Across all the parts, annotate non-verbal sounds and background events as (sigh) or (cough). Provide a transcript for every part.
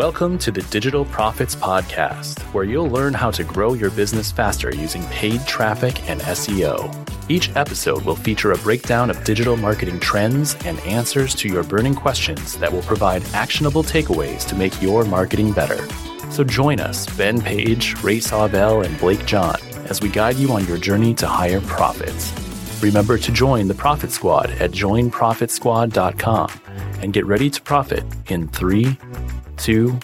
Welcome to the Digital Profits Podcast, where you'll learn how to grow your business faster using paid traffic and SEO. Each episode will feature a breakdown of digital marketing trends and answers to your burning questions that will provide actionable takeaways to make your marketing better. So join us, Ben Page, Ray Sawbell, and Blake John, as we guide you on your journey to higher profits. Remember to join the Profit Squad at joinprofitsquad.com and get ready to profit in three, two,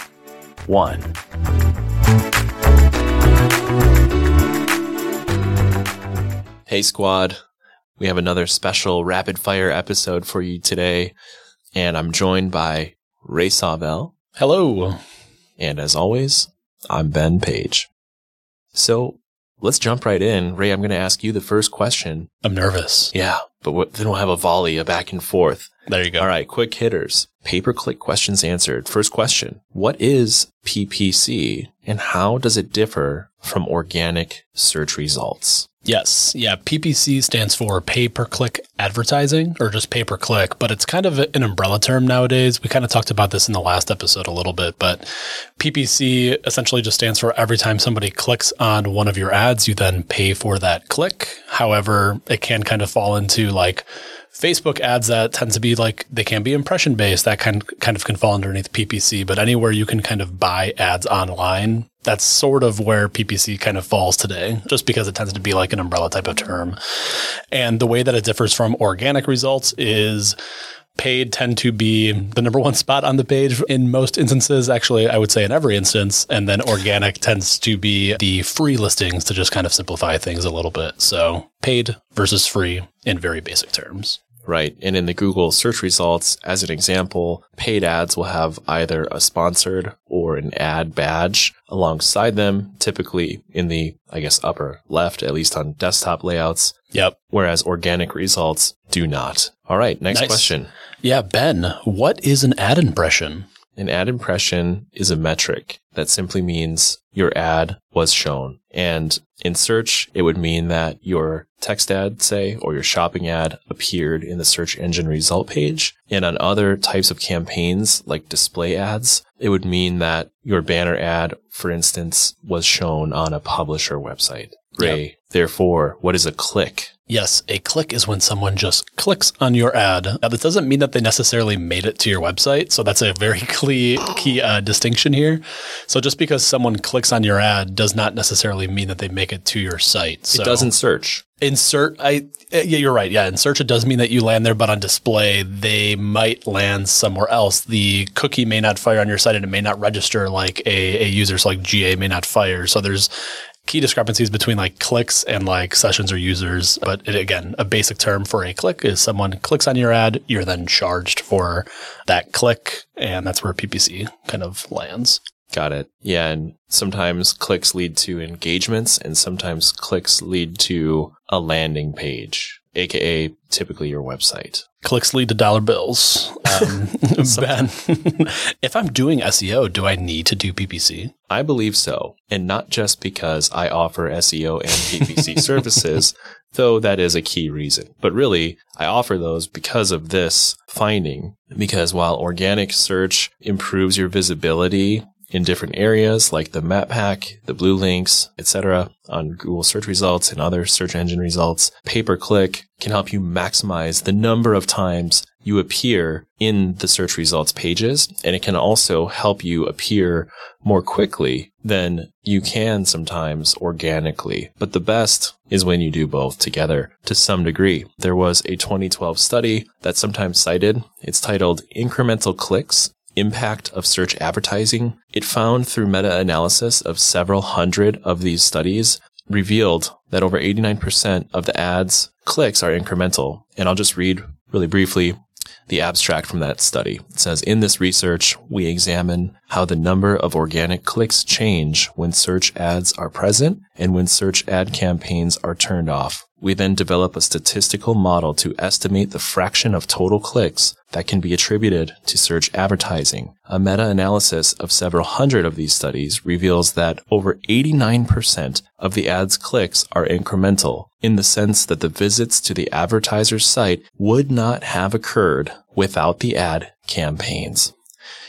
one. Hey, squad. We have another special rapid fire episode for you today. And I'm joined by Ray Sawbell. Hello. And as always, I'm Ben Page. So let's jump right in. Ray, I'm going to ask you the first question. I'm nervous. Yeah, but then we'll have a volley, a back and forth. There you go. All right, quick hitters. Pay per click questions answered. First question What is PPC and how does it differ from organic search results? Yes. Yeah. PPC stands for pay per click advertising or just pay per click, but it's kind of an umbrella term nowadays. We kind of talked about this in the last episode a little bit, but PPC essentially just stands for every time somebody clicks on one of your ads, you then pay for that click. However, it can kind of fall into like, Facebook ads that tend to be like they can be impression based. That kind kind of can fall underneath PPC, but anywhere you can kind of buy ads online, that's sort of where PPC kind of falls today, just because it tends to be like an umbrella type of term. And the way that it differs from organic results is paid tend to be the number one spot on the page in most instances. Actually, I would say in every instance. And then organic tends to be the free listings to just kind of simplify things a little bit. So paid versus free in very basic terms. Right. And in the Google search results, as an example, paid ads will have either a sponsored or an ad badge alongside them, typically in the, I guess, upper left, at least on desktop layouts. Yep. Whereas organic results do not. All right. Next nice. question. Yeah. Ben, what is an ad impression? An ad impression is a metric that simply means your ad was shown. And in search, it would mean that your text ad, say, or your shopping ad appeared in the search engine result page. And on other types of campaigns, like display ads, it would mean that your banner ad, for instance, was shown on a publisher website. Ray, yep. therefore, what is a click? Yes, a click is when someone just clicks on your ad. Now, this doesn't mean that they necessarily made it to your website. So that's a very (laughs) key, key uh, distinction here. So just because someone clicks on your ad does not necessarily mean that they make it to your site. So it doesn't search. Insert, I yeah, you're right. Yeah, in search it does mean that you land there, but on display they might land somewhere else. The cookie may not fire on your site, and it may not register like a, a user. So like GA may not fire. So there's key discrepancies between like clicks and like sessions or users. But it, again, a basic term for a click is someone clicks on your ad, you're then charged for that click. And that's where PPC kind of lands. Got it. Yeah. And sometimes clicks lead to engagements and sometimes clicks lead to a landing page, AKA typically your website. Clicks lead to dollar bills. Um, (laughs) (laughs) ben, if I'm doing SEO, do I need to do PPC? I believe so. And not just because I offer SEO and PPC (laughs) services, though that is a key reason. But really, I offer those because of this finding. Because while organic search improves your visibility in different areas like the map pack, the blue links, etc. on Google search results and other search engine results. Pay per click can help you maximize the number of times you appear in the search results pages. And it can also help you appear more quickly than you can sometimes organically. But the best is when you do both together to some degree. There was a 2012 study that's sometimes cited. It's titled Incremental Clicks impact of search advertising, it found through meta analysis of several hundred of these studies revealed that over 89% of the ads clicks are incremental. And I'll just read really briefly the abstract from that study. It says, in this research, we examine how the number of organic clicks change when search ads are present and when search ad campaigns are turned off. We then develop a statistical model to estimate the fraction of total clicks that can be attributed to search advertising. A meta-analysis of several hundred of these studies reveals that over 89% of the ad's clicks are incremental in the sense that the visits to the advertiser's site would not have occurred without the ad campaigns.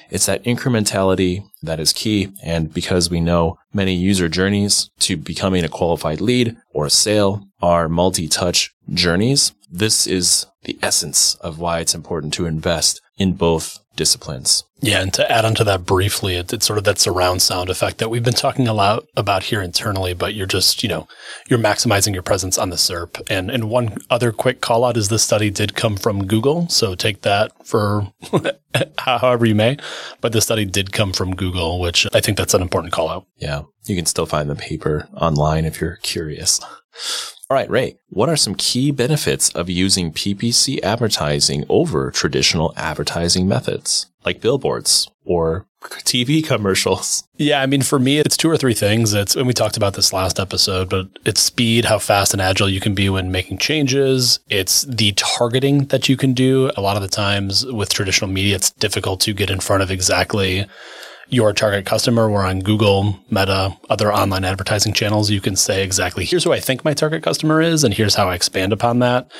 It's that incrementality that is key. And because we know many user journeys to becoming a qualified lead or a sale are multi-touch journeys, this is the essence of why it's important to invest in both disciplines. Yeah, and to add on to that briefly, it, it's sort of that surround sound effect that we've been talking a lot about here internally, but you're just, you know, you're maximizing your presence on the SERP. And and one other quick call out is this study did come from Google. So take that for (laughs) however you may. But the study did come from Google, which I think that's an important call out. Yeah. You can still find the paper online if you're curious. All right, Ray, what are some key benefits of using PPC advertising over traditional advertising methods like billboards or TV commercials? (laughs) Yeah, I mean, for me, it's two or three things. It's, and we talked about this last episode, but it's speed, how fast and agile you can be when making changes. It's the targeting that you can do. A lot of the times with traditional media, it's difficult to get in front of exactly your target customer, where on Google, Meta, other online advertising channels, you can say exactly, here's who I think my target customer is, and here's how I expand upon that.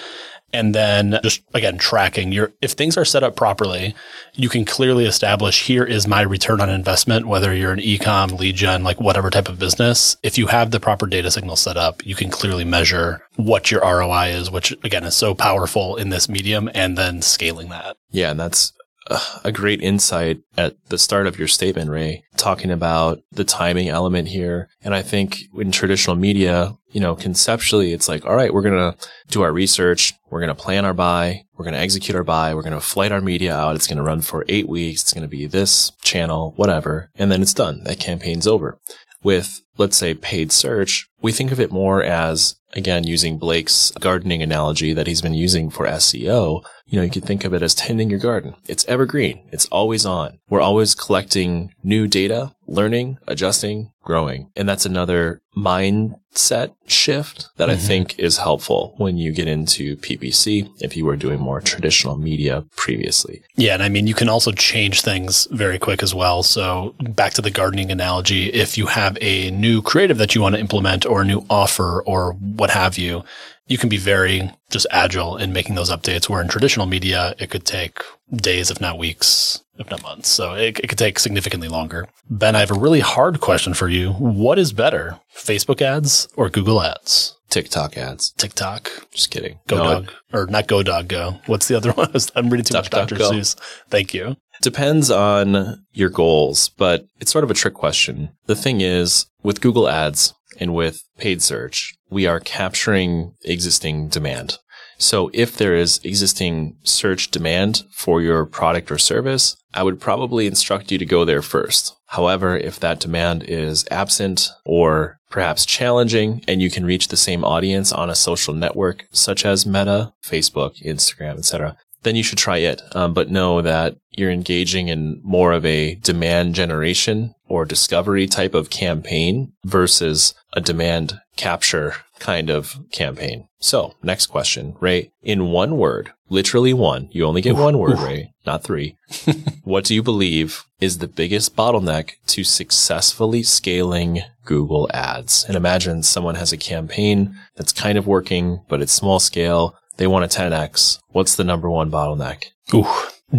And then just again, tracking your, if things are set up properly, you can clearly establish here is my return on investment, whether you're an ecom, lead gen, like whatever type of business. If you have the proper data signal set up, you can clearly measure what your ROI is, which again is so powerful in this medium and then scaling that. Yeah. And that's Uh, a great insight at the start of your statement, Ray, talking about the timing element here. And I think in traditional media, you know, conceptually, it's like, all right, we're going to do our research. We're going to plan our buy. We're going to execute our buy. We're going to flight our media out. It's going to run for eight weeks. It's going to be this channel, whatever. And then it's done. That campaign's over. With, let's say, paid search, we think of it more as, again, using Blake's gardening analogy that he's been using for SEO you know, you can think of it as tending your garden. It's evergreen. It's always on. We're always collecting new data, learning, adjusting, growing. And that's another mindset shift that mm-hmm. I think is helpful when you get into PPC if you were doing more traditional media previously. Yeah. And I mean, you can also change things very quick as well. So back to the gardening analogy, if you have a new creative that you want to implement or a new offer or what have you, you can be very just agile in making those updates. Where in traditional media, it could take days, if not weeks, if not months. So it, it could take significantly longer. Ben, I have a really hard question for you. What is better, Facebook ads or Google ads? TikTok ads. TikTok. Just kidding. Go no, dog. Or not go dog go. What's the other (laughs) one? I'm reading too duck, much Dr. Seuss. Thank you. Depends on your goals, but it's sort of a trick question. The thing is, with Google ads and with paid search, we are capturing existing demand. So if there is existing search demand for your product or service, I would probably instruct you to go there first. However, if that demand is absent or perhaps challenging and you can reach the same audience on a social network such as Meta, Facebook, Instagram, etc., then you should try it. Um, but know that you're engaging in more of a demand generation or discovery type of campaign versus a demand capture kind of campaign. So next question, Ray, in one word, literally one, you only get one word, Ray, not three. (laughs) what do you believe is the biggest bottleneck to successfully scaling Google ads? And imagine someone has a campaign that's kind of working, but it's small scale. They want a 10x. What's the number one bottleneck? Ooh,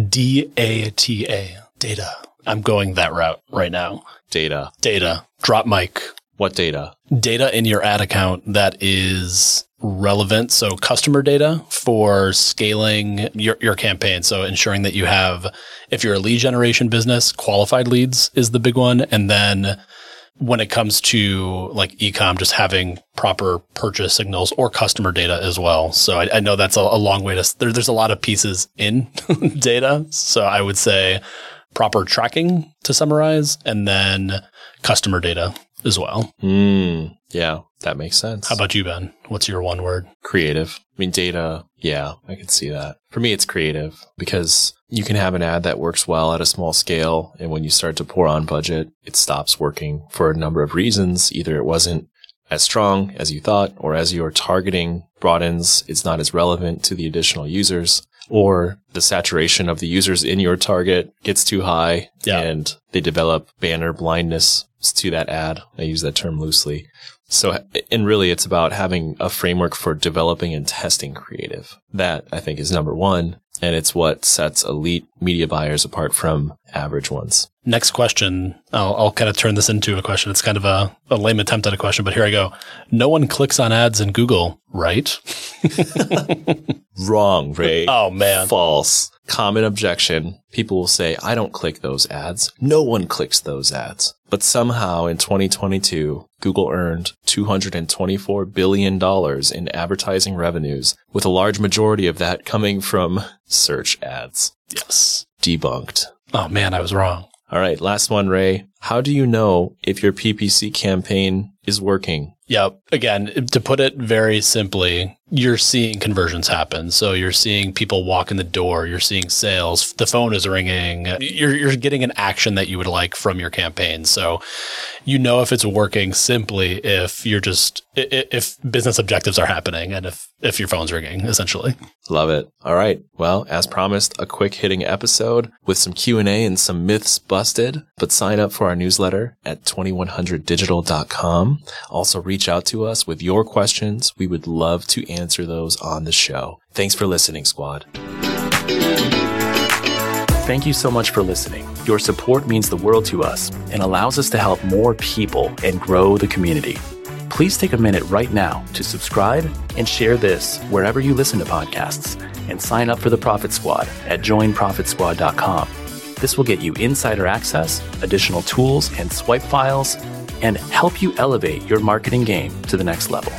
D-A-T-A, data. I'm going that route right now. Data. Data. Drop mic. What data? Data in your ad account that is relevant. So customer data for scaling your, your campaign. So ensuring that you have, if you're a lead generation business, qualified leads is the big one. And then when it comes to like ecom, just having proper purchase signals or customer data as well. So I, I know that's a, a, long way to, there, there's a lot of pieces in (laughs) data. So I would say proper tracking to summarize and then customer data as well. Mm, yeah, that makes sense. How about you, Ben? What's your one word? Creative. I mean, data. Yeah, I can see that. For me, it's creative because you can have an ad that works well at a small scale. And when you start to pour on budget, it stops working for a number of reasons. Either it wasn't as strong as you thought, or as your targeting broadens, it's not as relevant to the additional users, or the saturation of the users in your target gets too high yeah. and they develop banner blindness to that ad. I use that term loosely. So, and really it's about having a framework for developing and testing creative. That I think is number one. And it's what sets elite media buyers apart from average ones. Next question. I'll, I'll kind of turn this into a question. It's kind of a, a lame attempt at a question, but here I go. No one clicks on ads in Google, right? (laughs) Wrong, Ray. Oh, man. False. Common objection. People will say, I don't click those ads. No one clicks those ads. But somehow in 2022, Google earned $224 billion in advertising revenues, with a large majority of that coming from search ads. Yes. Debunked. Oh, man, I was wrong. All right, last one, Ray. How do you know if your PPC campaign is working? Yep. Again, to put it very simply, you're seeing conversions happen. So you're seeing people walk in the door, you're seeing sales, the phone is ringing, you're, you're getting an action that you would like from your campaign. So you know if it's working simply if you're just, if business objectives are happening and if, if your phone's ringing, essentially. Love it. All right. Well, as promised, a quick hitting episode with some Q&A and some myths busted, but sign up for our newsletter at 2100digital.com. Also reach out to us with your questions. We would love to answer those on the show. Thanks for listening, squad. Thank you so much for listening. Your support means the world to us and allows us to help more people and grow the community. Please take a minute right now to subscribe and share this wherever you listen to podcasts and sign up for the Profit Squad at joinprofitsquad.com. This will get you insider access, additional tools and swipe files, and help you elevate your marketing game to the next level.